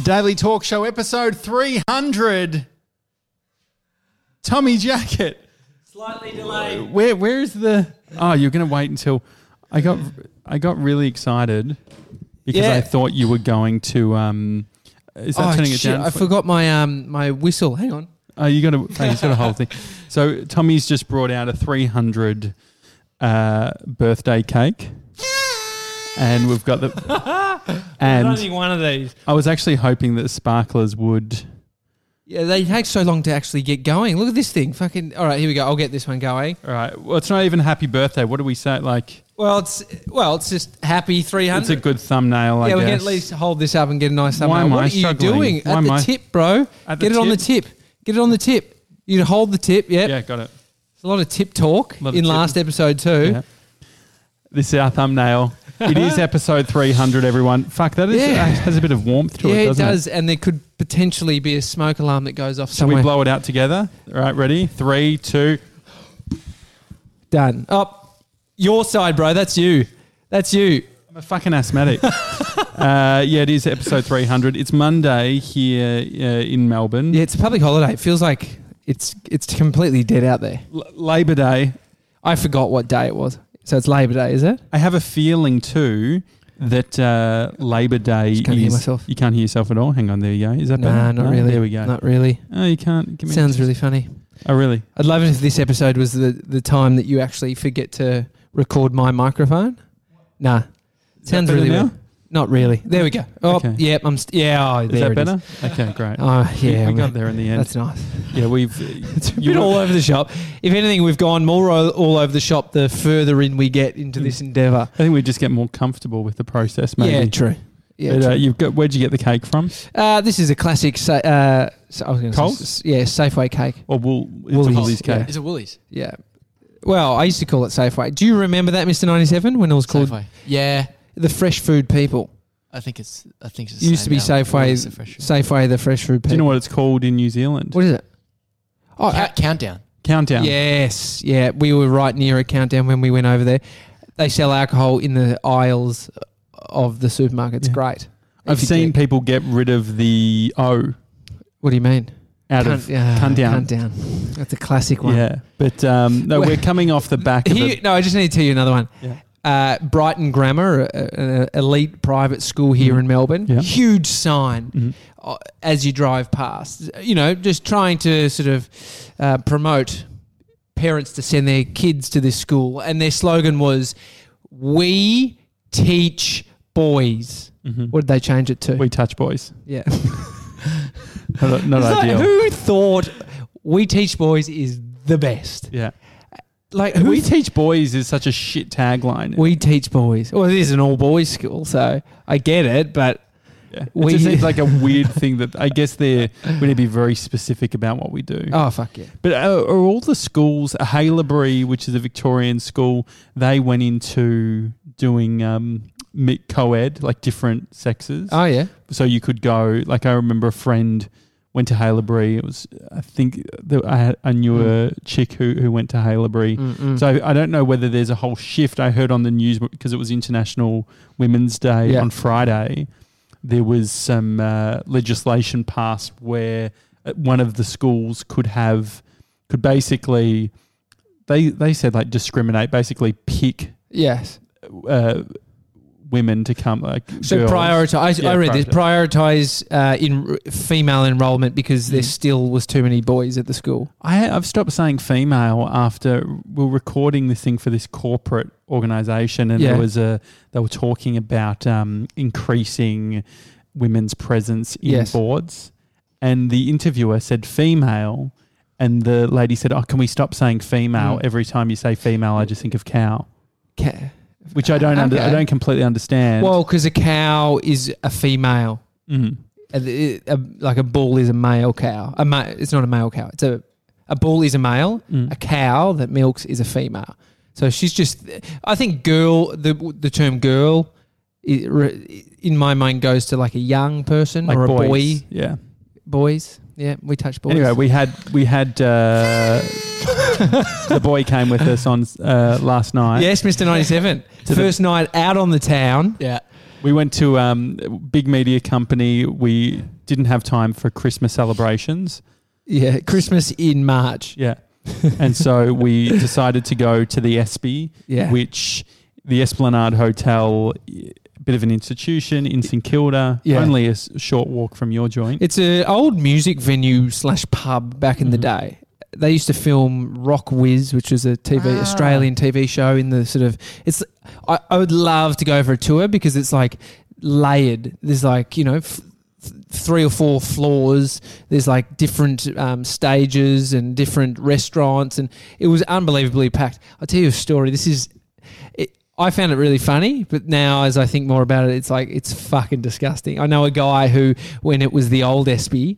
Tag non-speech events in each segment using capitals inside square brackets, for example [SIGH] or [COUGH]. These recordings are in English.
the Daily Talk Show, episode 300. Tommy Jackett. Slightly delayed. Where where is the Oh, you're going to wait until I got I got really excited because Yeah. I thought you were going to um is that Oh, turning it shit, down? I forgot my um my whistle. Hang on. Oh, you got to you got a whole thing. So Tommy's just brought out a 300 uh, birthday cake. And we've got the [LAUGHS] There's and only one of these. I was actually hoping that sparklers would Yeah, they take so long to actually get going. Look at this thing. Fucking. All right, here we go. I'll get this one going. All right. Well, it's not even happy birthday. What do we say? Like, Well, it's well, it's just happy three hundred. it's a good thumbnail. I yeah, we can guess. at least hold this up and get a nice thumbnail. Why am what I are you struggling? doing Why at am the I- tip, bro? At the get it on the tip? tip. Get it on the tip. You hold the tip. Yep. Yeah, got it. There's a lot of tip talk Lot of in tip. last episode too. Yeah. This is our thumbnail. It is episode 300, everyone. Fuck, that is, Yeah. has a bit of warmth to Yeah, it, it doesn't does, and there could potentially be a smoke alarm that goes off Shall somewhere. we blow it out together? All right, ready? Three, two. Done. Up, your side, bro. That's you. That's you. I'm a fucking asthmatic. [LAUGHS] uh, yeah, it is episode 300. It's Monday here uh, in Melbourne. Yeah, it's a public holiday. It feels like it's it's completely dead out there. L- Labor Day. I forgot what day it was. So it's Labor Day, is it? I have a feeling too that uh, Labor Day Just can't is. hear myself. You can't hear yourself at all. Hang on, there you go. Is that better? Nah, not No? really. There we go. Not really. Oh, you can't. Give me Sounds really funny. Oh, really? I'd love it if this episode was the, the time that you actually forget to record my microphone. Nah. Is that Sounds better really now? weird. Not really. There we go. Oh, Okay. yep. I'm st- yeah. Oh, Is there that it better? Okay, great. Oh, yeah. we man. got there in the end. That's nice. yeah, we've. [LAUGHS] It's a you bit were- all over the shop. If anything, we've gone more all, all over the shop the further in we get into Mm. this endeavour. I think we just get more comfortable with the process, maybe. Yeah, true. Yeah, But, uh, true. you've got. Where'd you get the cake from? Uh, this is a classic. Sa- uh, so I was going to Coles? say, yeah, Safeway cake. Or Wool? It's a Woolies, Woolies yeah. cake. Is it Woolies? Yeah. Well, I used to call it Safeway. Do you remember that, Mister Ninety Seven, when it was called Safeway. Yeah, the Fresh Food People? I think it's. I think it's. It used to be Safeway. The fresh Safeway, the Fresh Food People. Do you know what it's called in New Zealand? What is it? Oh, Count, countdown. Countdown. yes, yeah. We were right near a countdown when we went over there. They sell alcohol in the aisles of the supermarket. It's Yeah. great. I've seen did- people get rid of the O What do you mean? out Cunt- of yeah, cunt down. cunt down. That's a classic one. Yeah, but um, no, Well- we're coming off the back [LAUGHS] of Here, a, no, I just need to tell you another one. Yeah. Uh, Brighton Grammar, an elite private school here Mhm. in Melbourne. Huge sign uh, as you drive past. You know, just trying to sort of uh, promote parents to send their kids to this school, and their slogan was "We teach boys." Mhm. What did they change it to? We touch boys. yeah, [LAUGHS] Not, not It's like, who thought "We teach boys" is the best? yeah. Like who We teach boys is such a shit tagline. We teach boys. Well, it is an all boys school, so I get it. But yeah. It we- just seems like a weird thing that I guess they're we need to be very specific about what we do. oh fuck yeah, But uh, are all the schools, Haileybury, which is a Victorian school, they went into doing um, co-ed, like different sexes. oh yeah, so you could go. Like I remember a friend went to Haileybury. It was I think there, I, had, I knew a chick who who went to Haileybury. Mm-mm. So I don't know whether there's a whole shift. I heard on the news because it was International Women's Day Yeah. on Friday. There was some uh, legislation passed where uh, one of the schools could have could basically they they said like discriminate, basically pick yes. uh, women to come like So girls. prioritize. Yeah, I read this. Prioritize uh, in female enrollment because there Mm. still was too many boys at the school. I, I've stopped saying female after we're recording this thing for this corporate organization, and Yeah. there was a they were talking about um, increasing women's presence in Yes. boards, and the interviewer said female, and the lady said, "Oh, can we stop saying female Mm. every time you say female? I just think of cow." Ca- Which I don't under, I don't completely understand. Well, because a cow is a female. Mhm. A- a- like a bull is a male cow. A ma- it's not a male cow. It's a a bull is a male. Mm. A cow that milks is a female. So she's just. I think girl. The the term girl, i- re- in my mind, goes to like a young person like or a boy. yeah. Boys. Yeah, we touch boys. Anyway, we had we had uh, [LAUGHS] the boy came with us on uh, last night. yes, Mister Ninety Seven. [LAUGHS] To the- First night out on the town. Yeah. We went to um, big media company. We didn't have time for Christmas celebrations. Yeah, Christmas in March. Yeah. and so we [LAUGHS] decided to go to the Espy, Yeah. which the Esplanade Hotel, a bit of an institution in St Kilda, Yeah. only a short walk from your joint. It's an old music venue slash pub back in the Mhm. day. They used to film RocKwiz, which was a TV Ah. Australian TV show in the sort of. It's. I, I would love to go for a tour because it's like layered. There's like you know. F- Three or four floors. There's like different um, stages and different restaurants, and it was unbelievably packed. I'll tell you a story. This is, it, I found it really funny, but now as I think more about it, it's like it's fucking disgusting. I know a guy who, when it was the old Espy,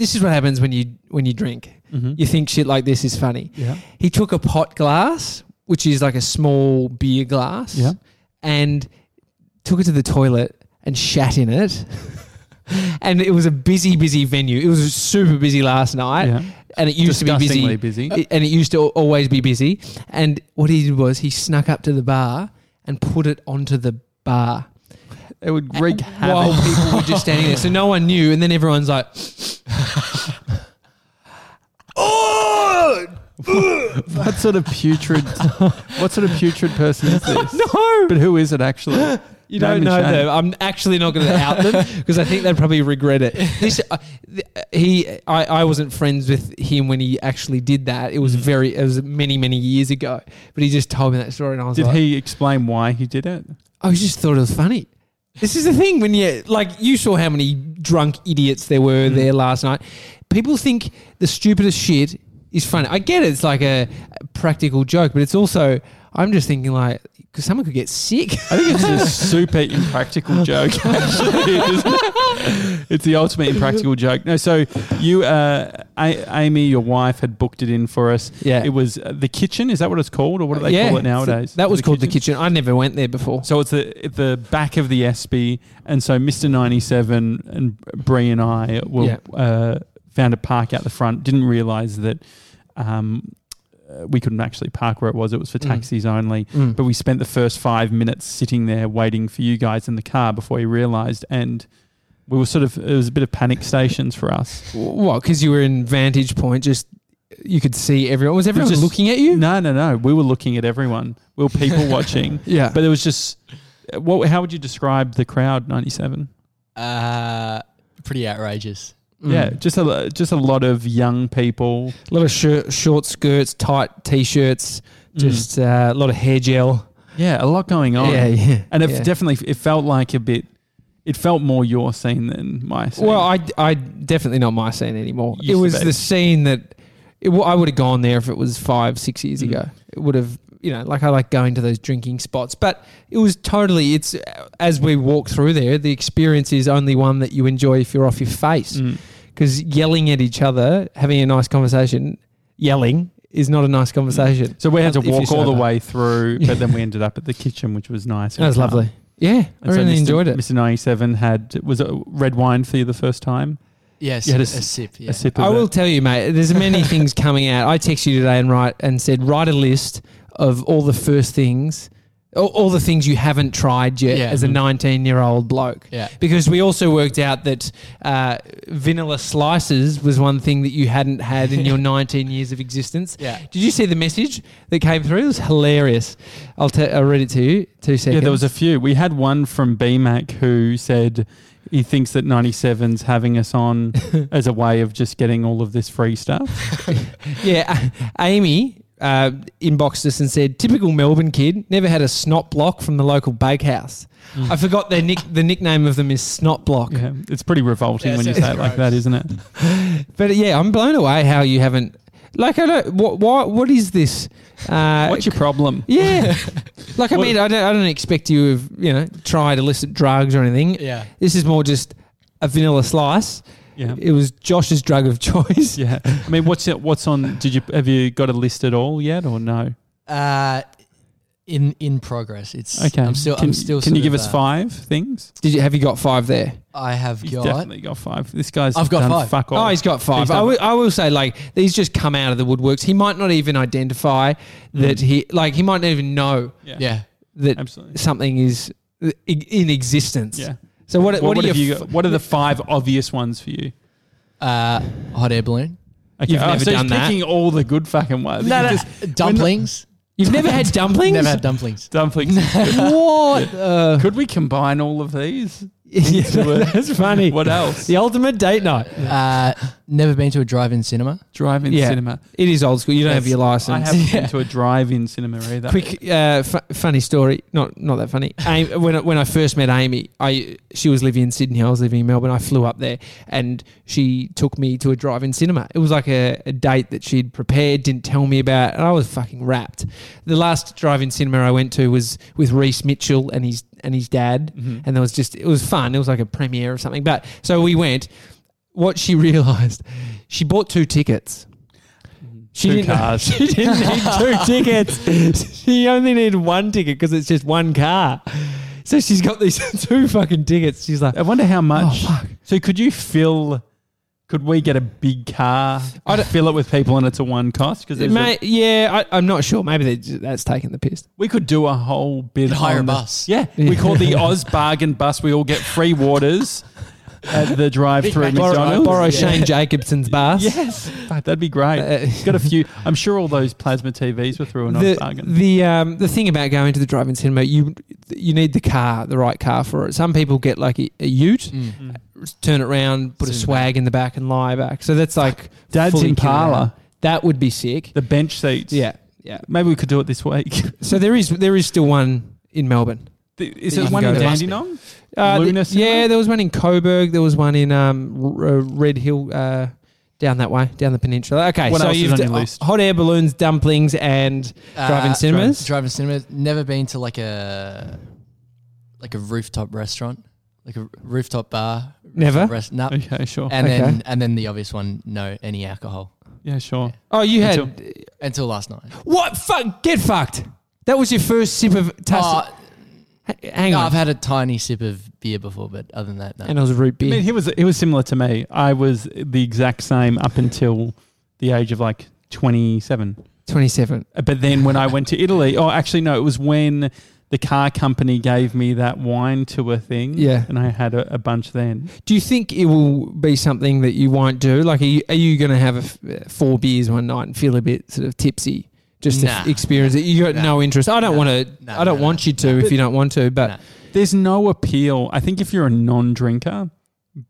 this is what happens when you when you drink. Mhm. You think shit like this is funny. yeah. He took a pot glass, which is like a small beer glass, Yeah. and took it to the toilet and shat in it. [LAUGHS] and it was a busy, busy venue. It was super busy last night, yeah. and it used to be busy. Busy. It- and it used to always be busy. And what he did was he snuck up to the bar and put it onto the bar It would wreak havoc. while people were just standing there. So no one knew. And then everyone's like, "Oh [LAUGHS] What sort of putrid? [LAUGHS] what sort of putrid person is [LAUGHS] this? no!" But who is it actually? You don't know them. I'm actually not going to out them because I think they'd probably regret it. This uh, th- he, I, I wasn't friends with him when he actually did that. It was Mm. very, it was many, many years ago. But he just told me that story, and I was Did like, he explain why he did it? I just thought it was funny. This is the thing when you like you saw how many drunk idiots there were Mm. there last night. People think the stupidest shit is funny. I get it; it's like a, a practical joke, but it's also I'm just thinking like because someone could get sick. I think it's a super impractical [LAUGHS] joke. Actually, it? it's the ultimate impractical joke. No, so you, uh, A- Amy, your wife, had booked it in for us. Yeah. It was uh, the kitchen. Is that what it's called, or what do they yeah, call it nowadays? That was called the kitchen. I never went there before. So it's the at the back of the Espy, and so Mister Ninety Seven and Bree and I will Yeah. uh, found a park out the front. Didn't realise that um, uh, we couldn't actually park where it was. It was for Mm. taxis only. Mm. But we spent the first five minutes sitting there waiting for you guys in the car before we realised, and we were sort of it was a bit of panic stations for us. What? Because you were in vantage point, just you could see everyone. Was everyone was just- looking at you? No, no, no. We were looking at everyone. We were people [LAUGHS] watching, Yeah. but it was just. What? How would you describe the crowd? Ninety seven. Uh, pretty outrageous. Mm. Yeah, just a just a lot of young people. a lot of short skirts, tight t-shirts, just uh, a lot of hair gel. yeah, a lot going on. Yeah, yeah. and it yeah. definitely it felt like a bit. It felt more your scene than my scene. Well, I, I definitely not my scene anymore. Used it to was be. the scene that it, w- I would have gone there if it was five, six years Mm. ago. It would have, you know, like I like going to those drinking spots. But it was totally. It's as we walk through there, the experience is only one that you enjoy if you're off your face. Mm. Because yelling at each other, having a nice conversation, yelling is not a nice conversation. So we had to walk all the way through, but then we [LAUGHS] ended up at the kitchen, which was nice. That was lovely. Yeah, I And so really Mr. enjoyed it. Mr. Ninety Seven had was it red wine for you the first time? Yes, You had a, a s- sip. Yeah. A sip of I it. will tell you, mate. There's many things coming out. I text you today and write and said write a list of all the first things, all, all the things you haven't tried yet Yeah. as a 19 year old bloke. Yeah. Because we also worked out that uh, vanilla slices was one thing that you hadn't had in your [LAUGHS] 19 years of existence. Yeah. Did you see the message that came through? It was hilarious. I'll, t- I'll read it to you. Two seconds. Yeah, there was a few. We had one from BMAC who said he thinks that 97's having us on [LAUGHS] as a way of just getting all of this free stuff. [LAUGHS] Yeah, A- Amy uh, inboxed us and said, "Typical Melbourne kid, never had a snot block from the local bakehouse." I forgot their nick. The nickname of them is Snot Block. Yeah, it's pretty revolting Yeah, when you say it like that, isn't it? [LAUGHS] But yeah, I'm blown away how you haven't. Like, I don't. What? What, what is this? Uh, What's your problem? yeah, [LAUGHS] like I mean, I don't. I don't expect you to, you know, tried illicit drugs or anything. Yeah. This is more just a vanilla slice. Yeah. It was Josh's drug of [LAUGHS] choice. Yeah. I mean, what's it, what's on? Did you have you got a list at all yet, or no? Uh, in in progress. It's Okay. I'm still. Can, I'm still. Can you give of, us uh, five things? Did you have you got five there? I have He's got. definitely got five. This guy's I've got done five. Fuck all. Oh, he's got five. He's I will- I will say, like, these just come out of the woodworks. He might not even identify that he, like, he might not even know yeah. Yeah. that Absolutely. something is in existence. Yeah. So what? What, What, what are have your you f- got? What are the five obvious ones for you? Uh, hot air balloon. Okay, You've oh, never so he's done that? picking all the good fucking ones. No, no. just- Dumplings. You've never had dumplings? [LAUGHS] Never had dumplings. dumplings. [LAUGHS] what? Uh, Could we combine all of these? Yeah, into it. [LAUGHS] that's funny. What else? The ultimate date night. Uh, never been to a drive-in cinema. Drive-in Yeah. cinema. It is old school. You don't have your license. I haven't [LAUGHS] Yeah. been to a drive-in cinema either. Quick, uh, fu- funny story. Not not that funny. [LAUGHS] Amy, when I, when I first met Amy, I she was living in Sydney. I was living in Melbourne. I flew up there, and she took me to a drive-in cinema. It was like a, a date that she'd prepared, didn't tell me about, and I was fucking wrapped. The last drive-in cinema I went to was with Reese Mitchell and his and his dad, Mhm. and there was just it was fun. It was like a premiere or something. But so we went. What she [LAUGHS] realised, she bought two tickets. She Two didn't, [LAUGHS] cars. She didn't need two [LAUGHS] tickets. She only needed one ticket because it's just one car. So she's got these two fucking tickets. She's like, I wonder how much. Oh, fuck. So could you fill? Could we get a big car, I don't- fill it with people, and it's a one cost? Because May, yeah, I, I'm not sure. Maybe they, ju- that's taking the piss. we could do a whole bit. Could hire on a the- bus. Yeah, we call the OzBargain bus. We all get free waters [LAUGHS] at the drive-through Borrow, McDonald's. borrow Yeah. Shane Jacobson's [LAUGHS] bus. Yes, that'd be great. Uh, got a few. I'm sure all those [LAUGHS] plasma TVs were through an Oz the bargain. the um, the thing about going to the drive-in cinema, you you need the car, the right car for it. Some people get like a, a Ute, Mm. turn it around, put a Sit in the swag in the back, and lie back. So that's like [LAUGHS] Dad's fully kitted Impala. That would be sick. the bench seats. Yeah, yeah. maybe we could do it this week. So there is there is still one in Melbourne. Is there one in there. Dandenong? Uh, th- Luna Cinema? yeah, there was one in Coburg. There was one in um, R- uh, Red Hill, uh, down that way, down the peninsula. Okay, What so else you've on d- list? hot air balloons, dumplings, and drive-in Uh, cinemas. Drive-in cinema. Never been to like a like a rooftop restaurant, like a rooftop bar. Never? Rest, no. Okay, sure. And Okay. then and then the obvious one, no any alcohol yeah, sure. Oh, you had Until- until last night. what? Fuck! Get fucked. That was your first sip of. Tuss- Oh, H- hang no, on. I've had a tiny sip of beer before, but other than that, no. and it was a root I beer. mean, he was he was similar to me. I was the exact same up until the age of like 27. Twenty-seven. But then when I went to Italy, oh, actually no, it was when the car company gave me that wine tour thing. Yeah. and I had a, a bunch then. Do you think it will be something that you won't do? Like, are you, are you going to have a f- uh, four beers one night and feel a bit sort of tipsy? Just to Nah. f- experience it. You got Nah. no interest. I don't Nah. want to. Nah, I don't nah, want nah. you to Nah. if you don't want to. But Nah. There's no appeal. I think if you're a non-drinker,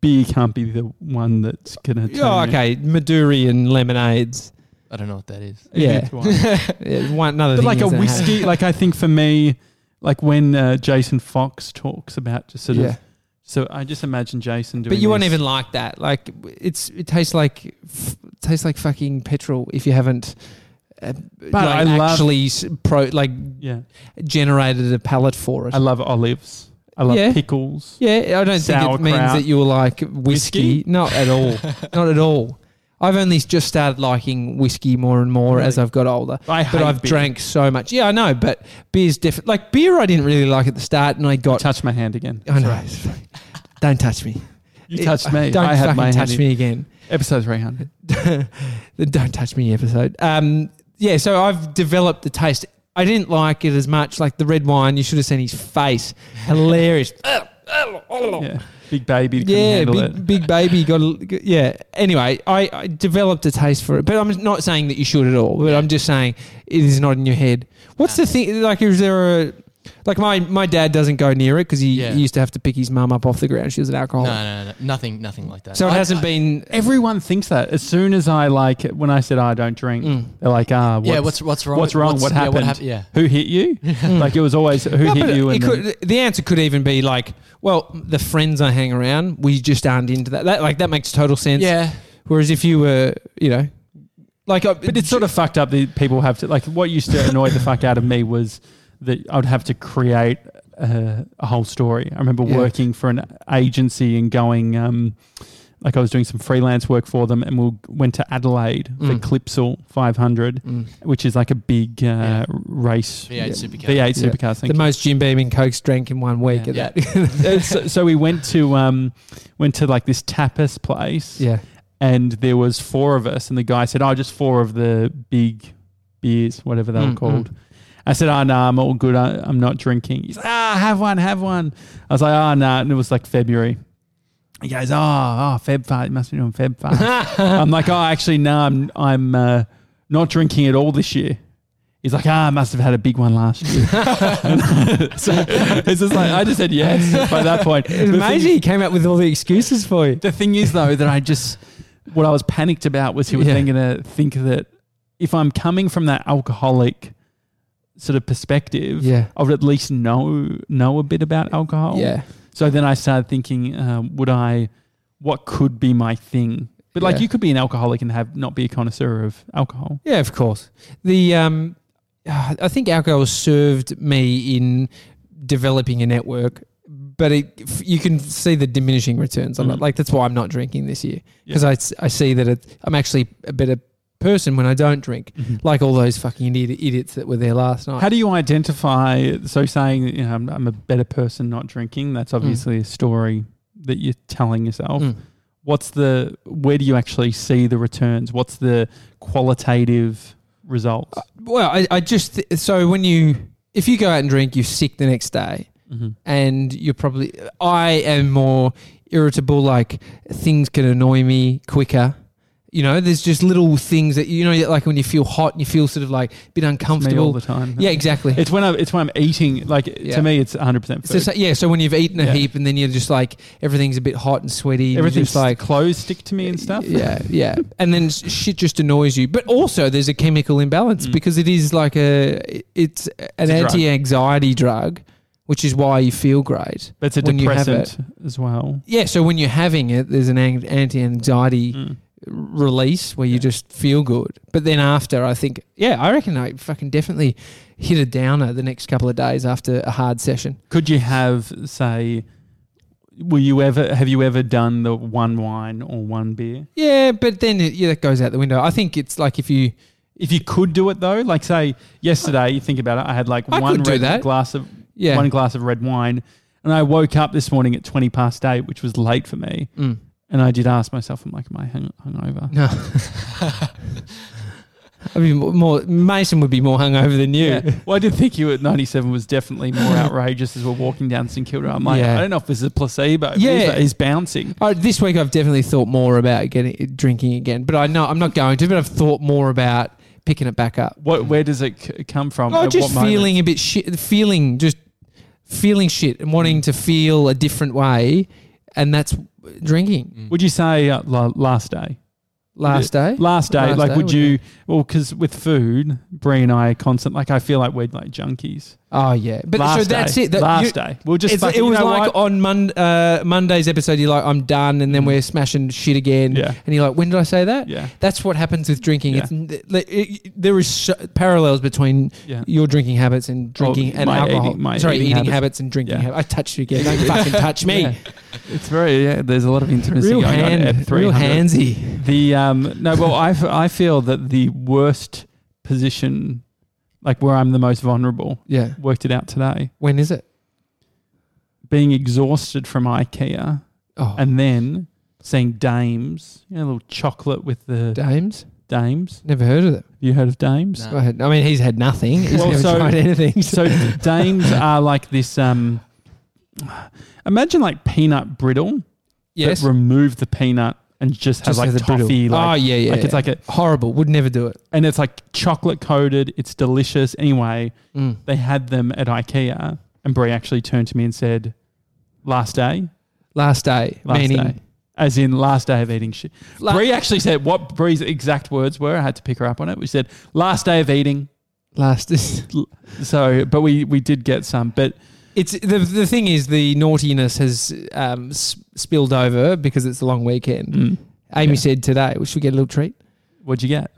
beer can't be the one that's gonna. turn oh, you- okay, Midori and lemonades. I don't know what that is. Yeah. It's. [LAUGHS] Yeah, one another but thing like a is that- whiskey, like I think for me, like when uh, Jason Fox talks about just sort Yeah. of. So I just imagine Jason doing. But you won't even like that. Like it's it tastes like f- tastes like fucking petrol if you haven't. Uh, But like I love- actually s- pro like Yeah, generated a palate for it. I love olives. I love Yeah. pickles. Yeah, I don't think it means that you'll like whiskey. Whiskey? Not at all. [LAUGHS] Not at all. I've only just started liking whiskey more and more Really? as I've got older. I hate But I've beer. drank so much. Yeah, I know. But beer's different. Like beer, I didn't really like at the start, and I got. Touch my hand again. I know. Don't touch me. You touched me. Don't I fucking touch me again. Episode 300. the [LAUGHS] don't touch me episode. Um, yeah, so I've developed the taste. I didn't like it as much. Like the red wine, you should have seen his face. Hilarious. [LAUGHS] Yeah. Big baby. Yeah, big, it. [LAUGHS] big baby got a, yeah. Anyway, I, I developed a taste for it, but I'm not saying that you should at all. But I'm just saying it is not in your head. What's the thing? Like, is there a like my my dad doesn't go near it because he, Yeah. he used to have to pick his mum up off the ground. She was an No, alcoholic, no, no, nothing, nothing like that. so it I- hasn't I- been. Everyone thinks that. As soon as I like, when I said I don't drink, Mm. they're like, ah, what's, yeah, what's what's wrong? what's wrong? What yeah, happened? hap- yeah, who hit you? [LAUGHS] like it was always who No, hit you. it And then- could, the answer could even be like, well, the friends I hang around, we just aren't into that. That like that makes total sense. yeah. Whereas if you were, you know, like, uh, But it's sort of fucked up that people have to like. What used to annoy the fuck out of me was that I would have to create a, a whole story. I remember Yeah. working for an agency and going, um, like I was doing some freelance work for them, and we went to Adelaide for Mm. Clipsal 500, Mm. which is like a big uh, Yeah. race V8 Yeah. supercar. V8 Yeah. supercar thing. the most Jim Beam and Cokes drank in one week. Yeah. At that. [LAUGHS] Uh, so, so we went to um, went to like this tapas place, yeah. and there was four of us, and the guy said, "Oh, just four of the big beers, whatever they were Mm, called." I said, "Oh no, I'm all good. I, I'm not drinking." He's like, "Ah, have one, have one." I was like, "Oh no," and it was like February. He goes, "Oh, oh, Feb fast. You must be doing Feb fast." [LAUGHS] I'm like, "Oh, actually, no, I'm I'm uh, not drinking at all this year." He's like, "Ah, I must have had a big one last year." [LAUGHS] so it's just like I just said yes by that point. It's The thing- He came up with all the excuses for you. the thing is, though, that I just what I was panicked about was he was Yeah. then going to think that if I'm coming from that alcoholic sort of perspective, Yeah. I would at least know know a bit about alcohol. Yeah. So then I started thinking, um, would I? What could be my thing? But like, Yeah. you could be an alcoholic and have not be a connoisseur of alcohol. Yeah, of course. The um, I think alcohol served me in developing a network, but it, you can see the diminishing returns on it. Mm. Like that's why I'm not drinking this year Yeah. because I see that it, I'm actually a better person when I don't drink. Like all those fucking idi- idiots that were there last night. How do you identify? So saying, you know, I'm, I'm a better person not drinking. That's obviously a story that you're telling yourself. Mm. what's the where do you actually see the returns what's the qualitative results Well, I, I just th- so when you if you go out and drink, you're sick the next day. Mhm. and you're probably I am more irritable like things can annoy me quicker you know there's just little things that you know like when you feel hot and you feel sort of like a bit me all the time. Yeah exactly. It's when I, it's when I'm eating like Yeah. to me it's 100 percent just, yeah so when you've eaten a Yeah. heap and then you're just like everything's a bit hot and sweaty everything's like like clothes stick to me and stuff? yeah yeah. And then shit just annoys you. But also there's a chemical imbalance Mm. because it is like a it's an anti-anxiety drug which is why you feel great but it's a when depressant as well. Yeah, so when you're having it, there's an an- anti-anxiety Mm. Release where you Yeah. just feel good. But then after, I think, yeah, I reckon I fucking definitely hit a downer the next couple of days after a hard session. could you have say will you ever have you ever done the one wine or one beer Yeah, but then it, yeah, that goes out the window. I think it's like if you, if you could do it though like say yesterday you think about it i had like I one red glass of yeah, one glass of red wine. And I woke up this morning at 20 past eight, which was late for me. Mm. And I did ask myself, I'm like, am I hung, hungover? no. [LAUGHS] I mean, more Mason would be more hungover than you. Yeah. Well, I did think you at 97 was definitely more [LAUGHS] outrageous as we're walking down St Kilda. I'm like, Yeah. I don't know if this is a placebo. Yeah. He's, bouncing. Oh, this week I've definitely thought more about getting drinking again, but I know I'm not going to. But I've thought more about picking it back up. What? Where does it c- come from? Oh, At just what feeling a bit shit, feeling just feeling shit and wanting mm. to feel a different way, and that's drinking. Would you say uh, la- last day? Last day, Last day, Last like, day, would would you? Well, because with food, Brie and I are constant. Like, I feel like we're like junkies. Oh yeah, but last so that's day, it. That last you- day, we'll just. it was like what? on Mon- uh, Monday's episode. You're like, I'm done, and then Mm. we're smashing shit again. Yeah. And you're like, when did I say that? Yeah. That's what happens with drinking. Yeah. It's, it, it, there is so, parallels between Yeah. your drinking habits and drinking and my alcohol. eating- my Sorry, eating eating, habits. habits. and drinking Yeah. habits. I touched you again. [LAUGHS] Don't fucking touch me. Yeah. It's very yeah. There's a lot of intimacy Real going on at real handsy. The um no, well I, f- I feel that the worst position, like where I'm the most vulnerable, Yeah. worked it out today. When is it? Being exhausted from IKEA Oh, and then seeing Daims, you know, a little chocolate with the Daims. Daims. Never heard of it. You heard of Daims? No. Go ahead. I mean, he's had nothing. He's Well, never so- tried anything. [LAUGHS] So Daims [LAUGHS] are like this. Um, imagine like peanut brittle, yes, but remove the peanut and just, Just have like has a brittle. toffee. oh Like, yeah, yeah. like it's yeah. like a horrible. Would never do it. and it's like chocolate coated. It's delicious. Anyway, Mm. they had them at IKEA, and Brie actually turned to me and said, "Last day, Last day, last meaning day, as in last day of eating shit." La- Brie actually said what Brie's exact words were. I had to pick her up on it. We said last day of eating. last. Is, [LAUGHS] So, but we we did get some, but it's the the thing is the naughtiness has um, spilled over because it's a long weekend. mm, Amy Yeah. said today we should get a little treat. what'd you get?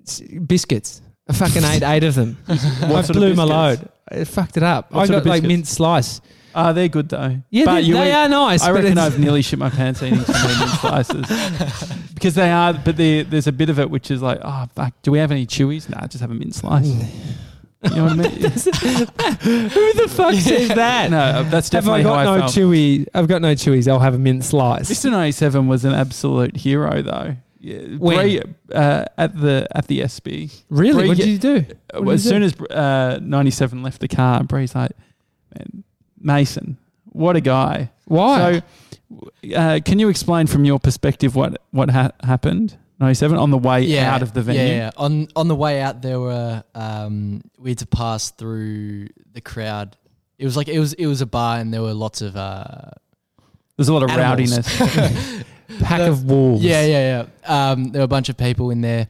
It's biscuits. I fucking ate eight of them. [LAUGHS] I sort of blew my load. I fucked it up. What I sort got of like mint slice. Ah, they're good though. Yeah, but they, they eat- are nice. I but reckon I've nearly shit my pants eating some lemon slices [LAUGHS] because they are. But there's a bit of it which is like, oh fuck, do we have any chewies? Nah, just have a mint slice. [LAUGHS] You know what I mean? [LAUGHS] Who the fuck says that? no, that's Have I definitely how got I no felt. chewy? I've got no chewies. I'll have a mint slice. Mr. 97 was an absolute hero though. Yeah, When? Bree, uh, at the at the Espy. Really? Bree what did you do? What as did you soon as uh, 97 left the car, Bree's like, Man, Mason, what a guy. Why? So, uh, can you explain from your perspective what what ha- happened? 97 on the way out of the venue. Yeah, yeah. On on the way out, there were um, we had to pass through the crowd. It was like it was it was a bar, and there were lots of uh, There's a lot of Animals. rowdiness. [LAUGHS] Pack the- of wolves. yeah, yeah, yeah. Um, there were a bunch of people in there.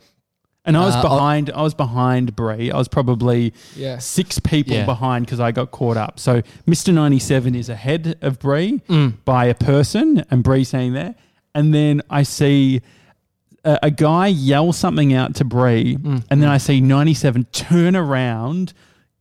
And I was Uh, behind. I was behind Bree. I was probably Yeah. six people Yeah. behind because I got caught up. So Mr. 97 is ahead of Bree Mm. by a person, and Bree saying there. And then I see a, a guy yell something out to Bree, Mm. and then I see 97 turn around,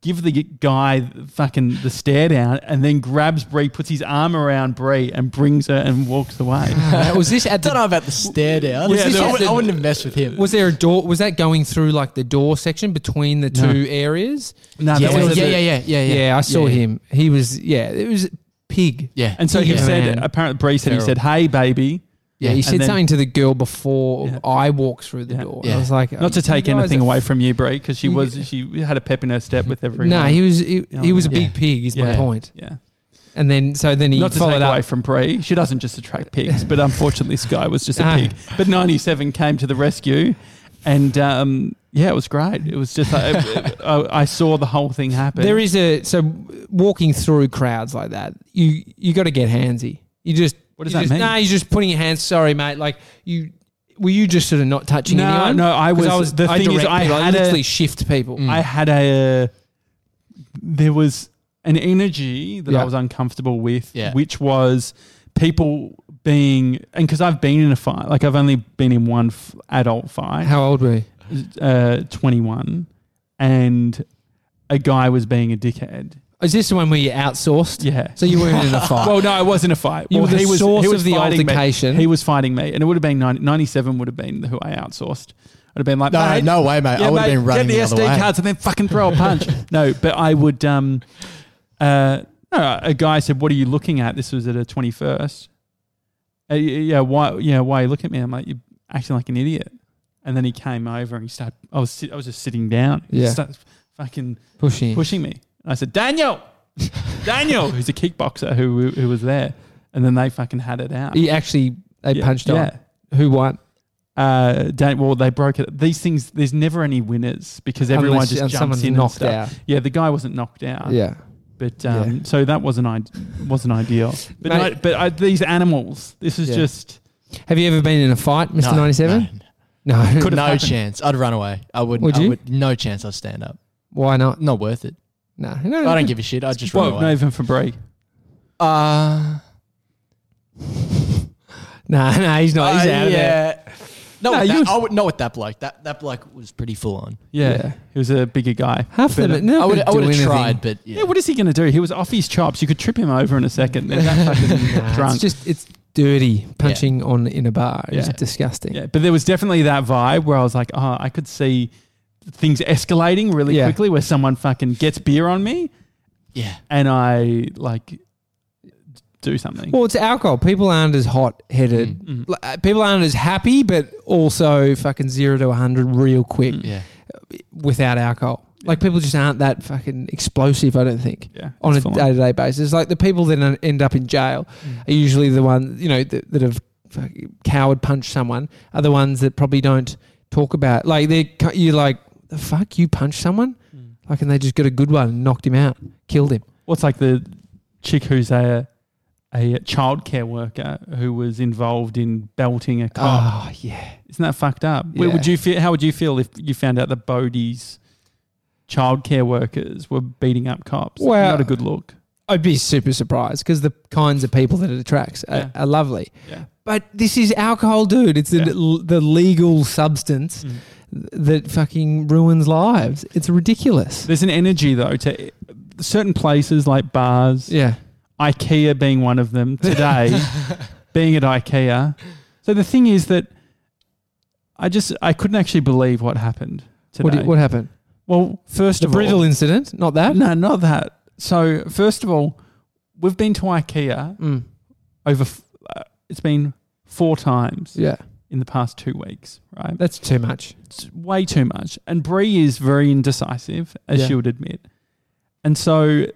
give the guy fucking the stare down, and then grabs Bree, puts his arm around Bree, and brings her and walks away. [LAUGHS] Was this I don't know about the stare down. Yeah, I, there- wouldn't, I wouldn't have messed with him. Was there a door? Was that going through like the door section between the No. two areas? No, yeah, that yeah, was yeah, the- yeah, yeah, yeah, Yeah, I saw yeah. him. He was. Yeah, it was pig. Yeah, And so he Yeah. said, Man. apparently, Bree said, he said, hey, baby. Yeah, he said then- something to the girl before Yeah. I walked through the Yeah. door. Yeah. I was like, Not to take anything away from you, Bree, because she was she had a pep in her step with everyone. No, he was he, he was a big pig. Is my point. yeah. And then so then he Not to followed take up. away from Bree, she doesn't just attract pigs, but unfortunately, this guy was just a pig. But ninety seven came to the rescue, and um, yeah, it was great. It was just like, I, I saw the whole thing happen. There is a so walking through crowds like that, you you got to get handsy. You just What does that just, mean? Nah, you're just putting your hands. Sorry, mate. Like you. Were you just sort of not touching No, anyone? no, I 'Cause was- the thing is, I people. had a- literally shift people. Mm. I had a there was an energy that Yeah. I was uncomfortable with, Yeah. which was people being and because I've been in a fight, like I've only been in one f- adult fight. How old were you? uh, 21 and a guy was being a dickhead. Is this the one where you outsourced? Yeah. So you weren't in a [LAUGHS] fight. Well, no, it wasn't a fight. you well, were the he was, source he was of the fighting me. altercation. He was fighting me, and it would have been 90, 97 would have been who I outsourced. I'd have been like, No, mate, no way, mate. yeah, I would have been running get the, the, other SD way. cards and then fucking throw a punch. [LAUGHS] no, but I would. Um, uh, no, a guy said, "What are you looking at?" This was at a twenty first. Uh, yeah, why? Yeah, why are you looking at me? I'm like, you're acting like an idiot. And then he came over and he started. I was I was just sitting down. He Yeah. started fucking pushing. pushing me. I said, Daniel, [LAUGHS] Daniel, who's a kickboxer who who was there, and then they fucking had it out. He actually they Yeah, punched yeah. on. Who won? Uh, Dan, well, they broke it. These things, there's never any winners because everyone Unless- just and jumps someone's in and knocked stuff. out. Yeah, the guy wasn't knocked out. Yeah. but um, Yeah. so that wasn't I- wasn't ideal. But Mate- no, but I, these animals, this is Yeah. just Have you ever been in a fight, Mister Ninety Seven? No. Could have No [LAUGHS] chance. I'd run away. I would. Would I you? Would, no chance. I'd stand up. Why not? Not worth it. No. no I don't give a shit. I'd just run well, away. not even for Brie. Uh, [LAUGHS] No, no, he's not. He's uh, out of there. No, No, with you- that, I would not with that bloke. That that bloke was pretty full on. Yeah, Yeah. he was a bigger guy. Half of it. No, I would I would have tried, but yeah. Yeah, what is he going to do? He was off his chops. You could trip him over in a second. They're that fucking [LAUGHS] drunk. It's just it's dirty punching on in a bar. It's Yeah. disgusting. Yeah, but there was definitely that vibe where I was like, oh, I could see things escalating really Yeah. quickly where someone fucking gets beer on me yeah. and I like do something. Well, it's alcohol. People aren't as hot headed. Mm. People aren't as happy, but also fucking zero to 100 real quick Mm. Yeah. without alcohol. Like people just aren't that fucking explosive, I don't think. Yeah, on a it's full day to day basis. Like the people that en- end up in jail Mm. are usually the ones, you know, that, that have fucking coward punched someone are the ones that probably don't talk about. Like they, you're like, the fuck, you punched someone? Mm. Like, and they just got a good one and knocked him out, killed him. What's like the chick who's a a childcare worker who was involved in belting a cop? Oh, yeah. Isn't that fucked up? Where would you feel? How would you feel if you found out that Bodie's childcare workers were beating up cops? Well- not a good look. I'd be super surprised because the kinds of people that it attracts are, Yeah. are lovely. Yeah. But this is alcohol, dude. It's Yeah. the, the legal substance that fucking ruins lives. It's ridiculous. There's an energy though to certain places like bars, Yeah. IKEA being one of them. Today, [LAUGHS] being at IKEA. So the thing is that I just I couldn't actually believe what happened today. What, did- what happened? well, first The of all, Brittle incident, not that. no, not that. So first of all, we've been to IKEA Mm. over. f- Uh, it's been four times. Yeah. In the past two weeks, right? That's too much. It's way too much. And Brie is very indecisive, as Yeah. she would admit. And so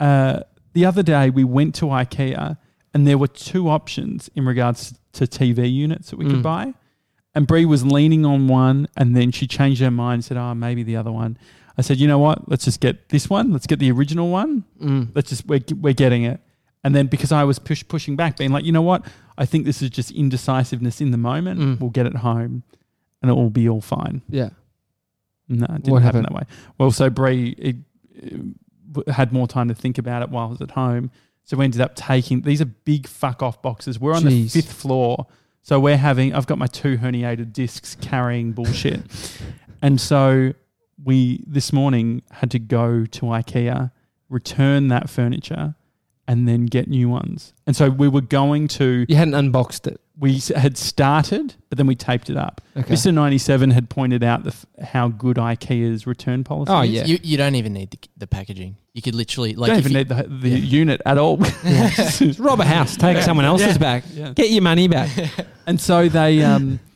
uh, the other day we went to IKEA and there were two options in regards to TV units that we Mm. could buy. And Brie was leaning on one and then she changed her mind and said, Oh, maybe the other one. I said, You know what? Let's just get this one. Let's get the original one. Mm. Let's just, we're, we're getting it. And then because I was push, pushing back, being like, You know what? I think this is just indecisiveness in the moment. Mm. We'll get it home and it will be all fine. Yeah. No, it didn't What happen happened? that way. Well, so Brie it, uh, had more time to think about it while I was at home. So we ended up taking these are big fuck off boxes. We're on the fifth floor. So we're having I've got my two herniated discs carrying bullshit. [LAUGHS] and so we this morning had to go to IKEA, return that furniture, and then get new ones. And so we were going to You hadn't unboxed it. we had started, but then we taped it up. Okay. Mr. 97 had pointed out the, f- how good IKEA's return policy Oh, is. yeah. You, you don't even need the, the packaging. You could literally like don't if even you- need the, the Yeah. unit at all. [LAUGHS] [LAUGHS] Rob a house, take someone else's Yeah. back, Yeah. get your money back. And so they, um, [LAUGHS]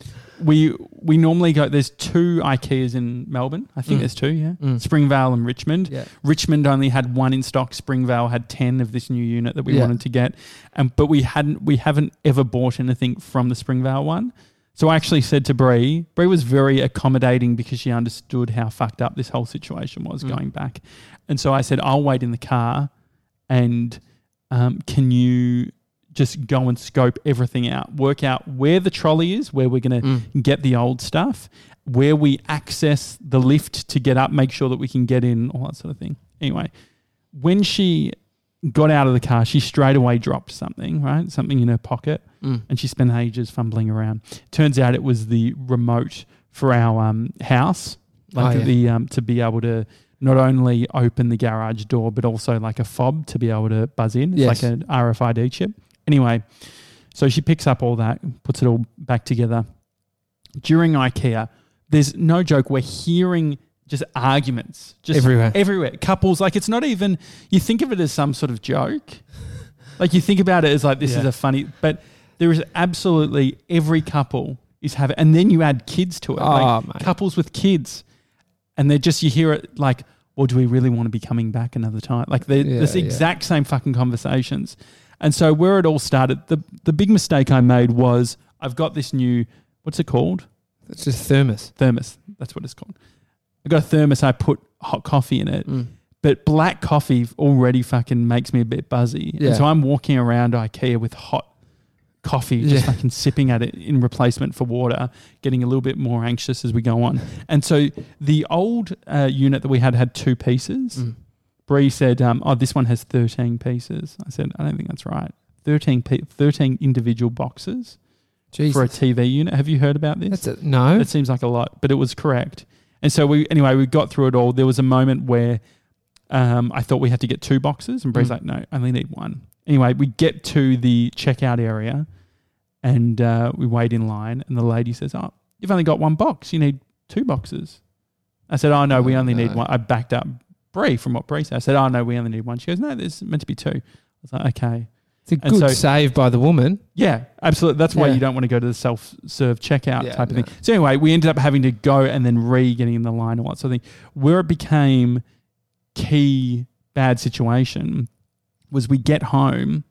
we we normally go. There's two IKEAs in Melbourne. I think Mm. there's two. Yeah, Mm. Springvale and Richmond. Yeah. Richmond only had one in stock. Springvale had ten of this new unit that we Yeah. wanted to get, and but we hadn't we haven't ever bought anything from the Springvale one. So I actually said to Bree, Bree was very accommodating because she understood how fucked up this whole situation was Mm. going back, and so I said I'll wait in the car, and um, can you just go and scope everything out, work out where the trolley is, where we're going to Mm. get the old stuff, where we access the lift to get up, make sure that we can get in, all that sort of thing. Anyway, when she got out of the car, she straight away dropped something, right? Something in her pocket, Mm. and she spent ages fumbling around. Turns out it was the remote for our um, house, like Oh, yeah. the um, to be able to not only open the garage door, but also like a fob to be able to buzz in. It's Yes. like an RFID chip. Anyway, so she picks up all that, puts it all back together. During IKEA, there's no joke. We're hearing just arguments, just Everywhere. everywhere. Couples, like it's not even. You think of it as some sort of joke, [LAUGHS] like you think about it as like this is a funny, but there is absolutely every couple is having, and then you add kids to it, Oh, like mate. couples with kids, and they're just you hear it like, well, do we really want to be coming back another time? Like they're Yeah, this yeah. exact same fucking conversations, and so where it all started, the the big mistake I made was I've got this new what's it called It's just thermos. thermos. That's what it's called. I got a thermos. I put hot coffee in it, Mm. but black coffee already fucking makes me a bit buzzy. Yeah. And so I'm walking around IKEA with hot coffee, just Yeah. fucking sipping at it in replacement for water, getting a little bit more anxious as we go on. And so the old uh, unit that we had had two pieces. Mm. Bree said, um, "Oh, this one has 13 pieces." I said, "I don't think that's right. 13, pe- 13 individual boxes Jesus. for a TV unit. Have you heard about this?" That's a, no. It seems like a lot, but it was correct. And so we anyway we got through it all. There was a moment where um, I thought we had to get two boxes, and Bree's Mm. like, "No, I only need one." Anyway, we get to the checkout area, and uh, we wait in line, and the lady says, "Oh, you've only got one box. You need two boxes." I said, "Oh no, we Oh, only need one." I backed up Bree from what Bree said. I said, "Oh no, we only need one." She goes, "No, there's meant to be two. I was like, "Okay." it's a good so- save by the woman. Yeah, absolutely. That's why Yeah. you don't want to go to the self-serve checkout Yeah, type of no. thing. So anyway, we ended up having to go and then re getting in the line and what sort of thing. Where it became key bad situation was we get home,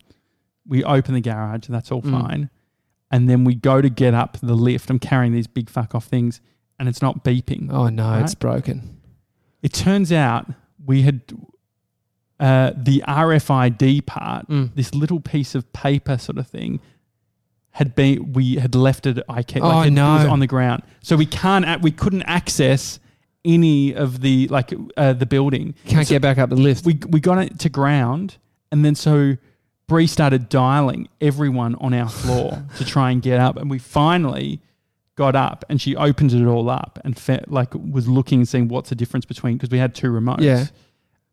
we open the garage, that's all Mm. fine, and then we go to get up the lift. I'm carrying these big fuck off things, and it's not beeping. Oh no, Right. it's broken. It turns out we had uh, the RFID part Mm. this little piece of paper sort of thing had been we had left it I kept Oh, like it, it was on the ground so we can't we couldn't access any of the like uh, the building Can't So get back up the lift. we we got it to ground and then so Bree started dialing everyone on our floor [LAUGHS] to try and get up and we finally got up and she opened it all up and fe- like was looking and seeing what's the difference between because we had two remotes Yeah.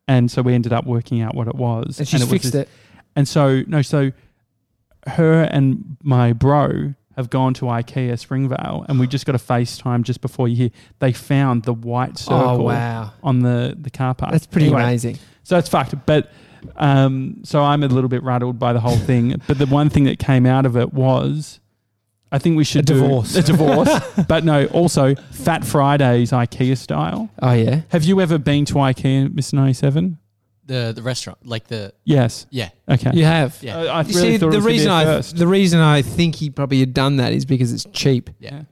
and so we ended up working out what it was and she's it fixed this- it. and so no, so her and my bro have gone to IKEA Springvale, and we just got a FaceTime just before you hear. They found the white circle Oh wow, on the the car park. that's pretty Anyway, amazing. So it's fucked. But um, so I'm a little bit rattled by the whole thing. but the one thing that came out of it was I think we should A do divorce. A divorce, [LAUGHS] but no. Also, Fat Fridays IKEA style. Oh yeah. Have you ever been to IKEA, Mr. Ninety Seven? The the restaurant, like the Yes. yeah. Okay. You have. Yeah. Uh, I You really see, thought it the was gonna be reason a I first. the reason I think he probably had done that is because it's cheap. Yeah.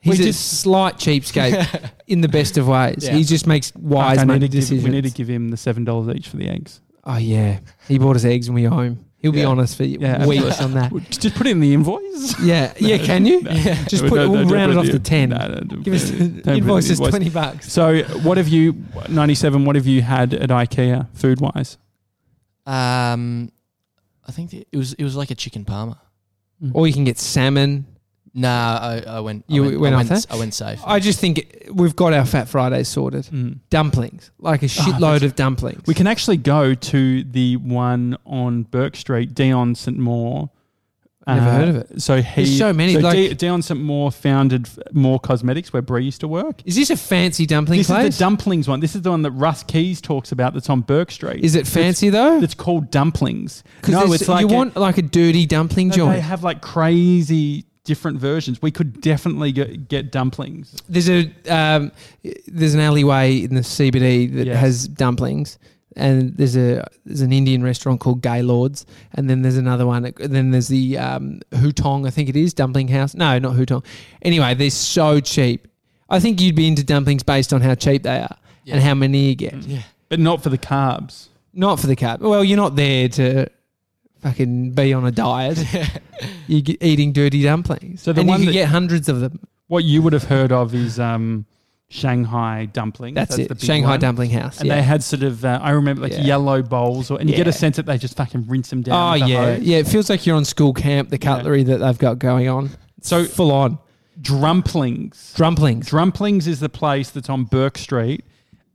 He's We a just- slight cheapskate [LAUGHS] in the best of ways. Yeah. He just makes Fuck, wise I need money to give, decisions. we need to give him the seven dollars each for the eggs. oh yeah, he bought us eggs when we owe him. He'll be Yeah. honest for Yeah, weeks on that. Just put it in the invoice. Yeah, yeah. [LAUGHS] Can you? [LAUGHS] Just put. No, no, we'll don't round it off to ten. no, no, don't Give us put it- don't put it in invoice is twenty bucks. So, what have you, 97, what have you had at IKEA food wise? Um, I think it was it was like a chicken parma. Or you can get salmon. Nah, I, I went. You I went, went I went. I went safe. I just think we've got our Fat Fridays sorted. Mm. Dumplings, like a shitload of dumplings. We can actually go to the one on Bourke Street, Dion St. Maur. Never heard of it. So he, There's so many, So like- Di- Dion St. Maur founded More Cosmetics, where Brie used to work. Is this a fancy dumpling This place? is the dumplings one. This is the one that Russ Keys talks about. That's on Bourke Street. is it fancy though? It's called dumplings. No, it's like you a- want like a dirty dumpling no, joint. They have like crazy different versions. We could definitely get, get dumplings. There's a um, there's an alleyway in the CBD that Yes. has dumplings, and there's a there's an Indian restaurant called Gaylords, and then there's another one. Then there's the um, Hutong, I think it is Dumpling House. No, not Hutong. Anyway, they're so cheap. I think you'd be into dumplings based on how cheap they are Yeah. and how many you get. yeah. But not for the carbs. Not for the carb. Well, you're not there to fucking be on a diet. [LAUGHS] you're eating dirty dumplings, So the and you can that- get hundreds of them. What you would have heard of is um, Shanghai dumplings. That's, the it. big Shanghai one. Dumpling House. And yeah. they had sort of, uh, I remember like Yeah. yellow bowls, or, and you get a Yeah. sense that they just fucking rinse them down. Oh with a yeah, hose. yeah. It feels like you're on school camp. The cutlery that they've got going on, So full on Drumplings. drumplings. Drumplings is the place that's on Bourke Street.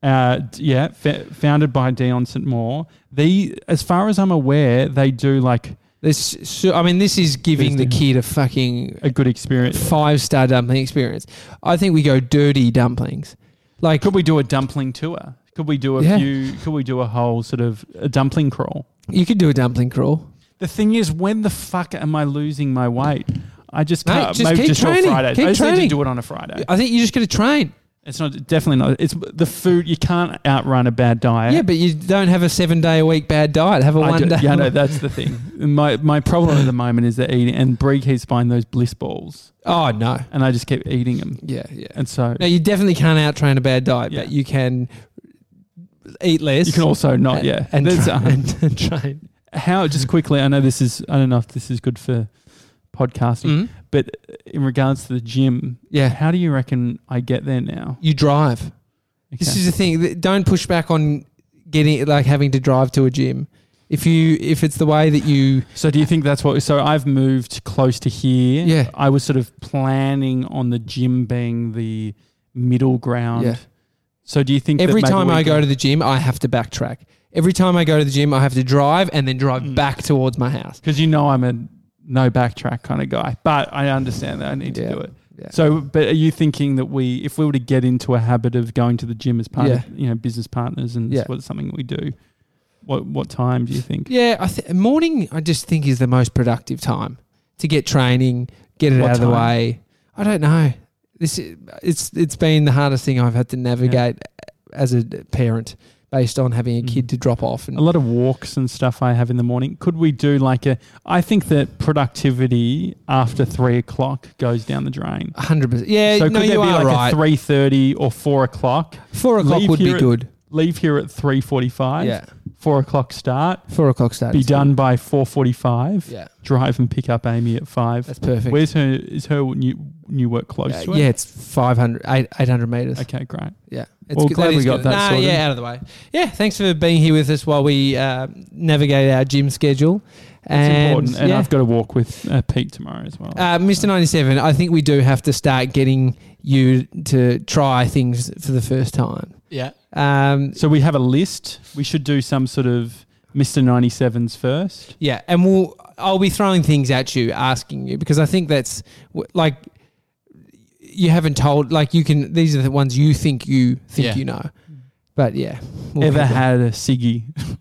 Uh, yeah, fa- founded by Dion St. Maur. The, as far as I'm aware, they do like This, so, I mean, this is giving the kid a fucking a good experience. five star dumpling experience. I think we go dirty dumplings. Like Could we do a dumpling tour? Could we do a Yeah. few? Could we do a whole sort of a dumpling crawl? you could do a dumpling crawl. The thing is, when the fuck am I losing my weight? I just can't. just maybe keep just training. on Fridays. Keep I just need training. to do it on a Friday. I think you just got to train. It's not definitely not. It's the food. You can't outrun a bad diet. Yeah, but you don't have a seven day a week bad diet. Have a I one do- day. Yeah, no, [LAUGHS] that's the thing. My my problem at the moment is that eating, and Brie keeps buying those bliss balls, oh no. and I just keep eating them, Yeah, yeah. and so No, you definitely can't out train a bad diet, Yeah. but you can eat less. you can also not. and- Yeah, and, There's, tra- um, and, and train. how just quickly. I know this is. I don't know if this is good for podcasting, Mhm. But in regards to the gym, Yeah, how do you reckon I get there now? you drive. This Okay. is the thing. Don't push back on getting like having to drive to a gym. If you if it's the way that you So do you think that's what? So I've moved close to here. Yeah. I was sort of planning on the gym being the middle ground. Yeah. So do you think that every maybe time we I go can- to the gym, I have to backtrack. Every time I go to the gym, I have to drive and then drive Mm. back towards my house. because you know I'm a no backtrack kind of guy, but I understand that I need Yeah. to do it. Yeah. So, but are you thinking that we, if we were to get into a habit of going to the gym as part Yeah. of you know business partners and Yeah. it's what something we do, what what time do you think? Yeah, I th- morning I just think is the most productive time to get training, get it What out of the way. I don't know. This is, it's it's been the hardest thing I've had to navigate as a parent based on having a Mm. kid to drop off and A lot of walks and stuff I have in the morning. Could we do like a? I think that productivity after three o'clock goes down the drain. hundred percent. Yeah, so no, could there you be like right. a three thirty or four o'clock? Four o'clock leave would be at- good. Leave here at three forty-five. Yeah, Four o'clock start. four o'clock start. Be is good. done by four forty-five. Yeah, Drive and pick up Amy at five. that's perfect. Where's her? Is her new new work close Uh, to it? yeah, it's 500, 800 meters. Okay, great. Yeah. It's Well, good. glad we got good. that Nah, sorted. yeah, out of the way. Yeah, thanks for being here with us while we uh, navigate our gym schedule. It's And, important, and yeah. I've got to walk with uh, Pete tomorrow as well. Uh, Mr. 97, I think we do have to start getting you to try things for the first time. Yeah. Um, so we have a list. We should do some sort of Mister 97s first. yeah, and we'll I'll be throwing things at you, asking you because I think that's like you haven't told. Like you can. These are the ones you think you think Yeah. you know. But yeah, we'll Ever keep going. had a ciggy? [LAUGHS]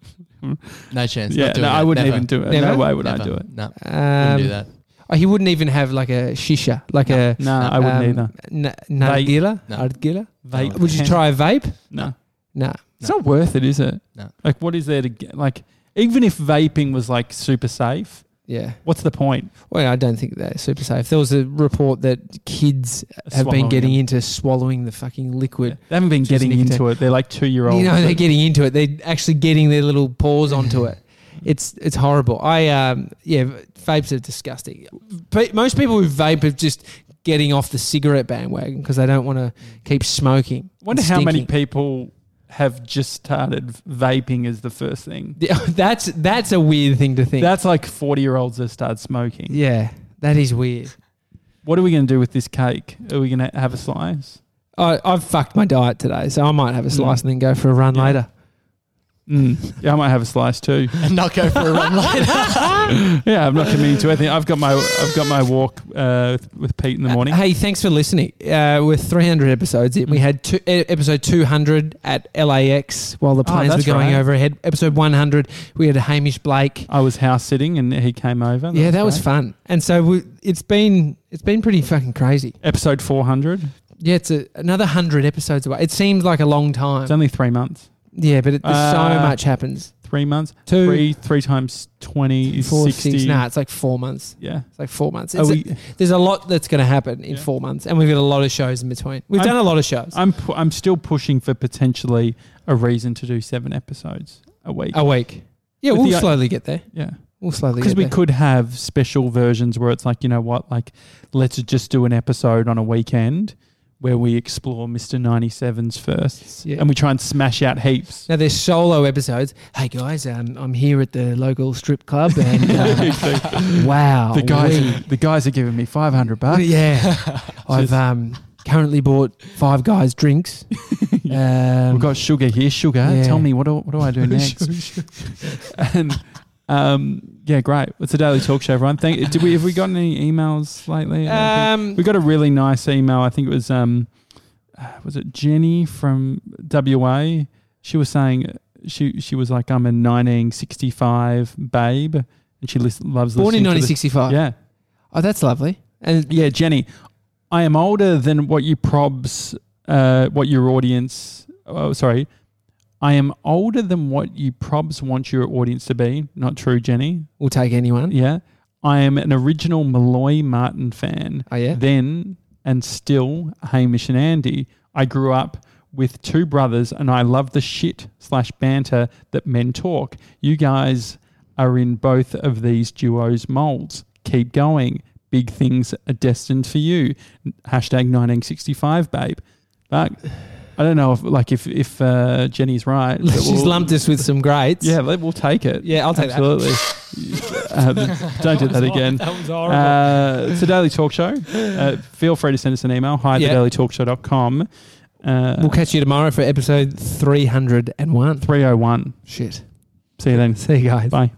No chance. yeah, Not doing no, that. I wouldn't Never. even do it. Never? No way would Never. I do it. No. Um, Wouldn't do that. Oh, he wouldn't even have like a shisha, like a No, I wouldn't um, either. n- nargila. No. Nargila? Vape. Would you try a vape? No, No. it's not worth it, is it? No. Like, what is there to get? Like, even if vaping was like super safe, Yeah. what's the point? Well, I don't think they're super safe. There was a report that kids have Swallowing been getting them. into swallowing the fucking liquid. They haven't been getting nicotine. into it. They're like two year olds. You know, they're getting into it. They're actually getting their little paws onto it. [LAUGHS] It's it's horrible. I um yeah, vapes are disgusting. But most people who vape are just getting off the cigarette bandwagon because they don't want to keep smoking. wonder and how many stinking. people have just started vaping as the first thing. [LAUGHS] Yeah, that's that's a weird thing to think. That's like 40 year olds that start smoking. yeah, that is weird. What are we going to do with this cake? Are we going to have a slice? I, I've fucked my diet today, so I might have a slice Mm. and then go for a run Yeah. later. Mm. Yeah, I might have a slice too. [LAUGHS] and not go for a run later. [LAUGHS] yeah, I'm not committing to anything. I've got my I've got my walk uh, with, with Pete in the morning. Uh, hey, thanks for listening. Uh, with 300 episodes, in. we had two, episode 200 at LAX while the Oh, planes were going right. overhead. Episode 100, we had Hamish Blake. I was house sitting and he came over. yeah, that was fun. And so we, it's been it's been pretty fucking crazy. Episode 400. Yeah, it's a, another 100 episodes away. It seems like a long time. It's only three months. Yeah, but it, there's so Uh, much happens. Three months. Two, Three three times 20 is four, 60. six. Nah, it's like four months. Yeah. It's like four months. Are It's a- we, there's a lot that's going to happen in Yeah. four months, and we've got a lot of shows in between. We've I'm- done a lot of shows. I'm pu- I'm still pushing for potentially a reason to do seven episodes a week. a week. Yeah, With we'll the- slowly get there. Yeah. We'll slowly Because get we there. could have special versions where it's like, you know what, like let's just do an episode on a weekend where we explore Mr. 97's firsts Yeah. and we try and smash out heaps. Now there's solo episodes. Hey guys, um, I'm here at the local strip club, and um, [LAUGHS] [LAUGHS] wow, the guys we- the guys are giving me 500 bucks. yeah, [LAUGHS] I've um, currently bought five guys drinks. Um, We've got sugar here, sugar. Yeah. Tell me what do, what do I do next? and um, yeah, great. It's a daily talk show, everyone. Thank. Did we have we gotten any emails lately? I don't think- um, we got a really nice email. I think it was um, uh, was it Jenny from WA? She was saying she she was like I'm a 1965 babe, and she lis- loves born in listening to 1965. Yeah, Oh, that's lovely. And yeah, Jenny. I am older than what you probs, uh, what your audience. Oh, sorry. I am older than what you probs want your audience to be. Not true, Jenny. we'll take anyone. Yeah. I am an original Molloy Martin fan. Oh yeah. Then and still Hamish and Andy. I grew up with two brothers and I love the shit slash banter that men talk. You guys are in both of these duos molds. Keep going. Big things are destined for you. Hashtag 1965, babe. But I don't know if like if if uh, Jenny's right. but She's we'll- lumped us with some greats. Yeah, we'll take it. Yeah, I'll take that. Absolutely. [LAUGHS] um, don't do that again. That was horrible. Uh, it's a daily talk show. Uh, feel free to send us an email. Hi at Yeah. thedailytalkshow.com. Uh, we'll catch you tomorrow for episode 301. 301. Shit. See you then. See you guys. Bye.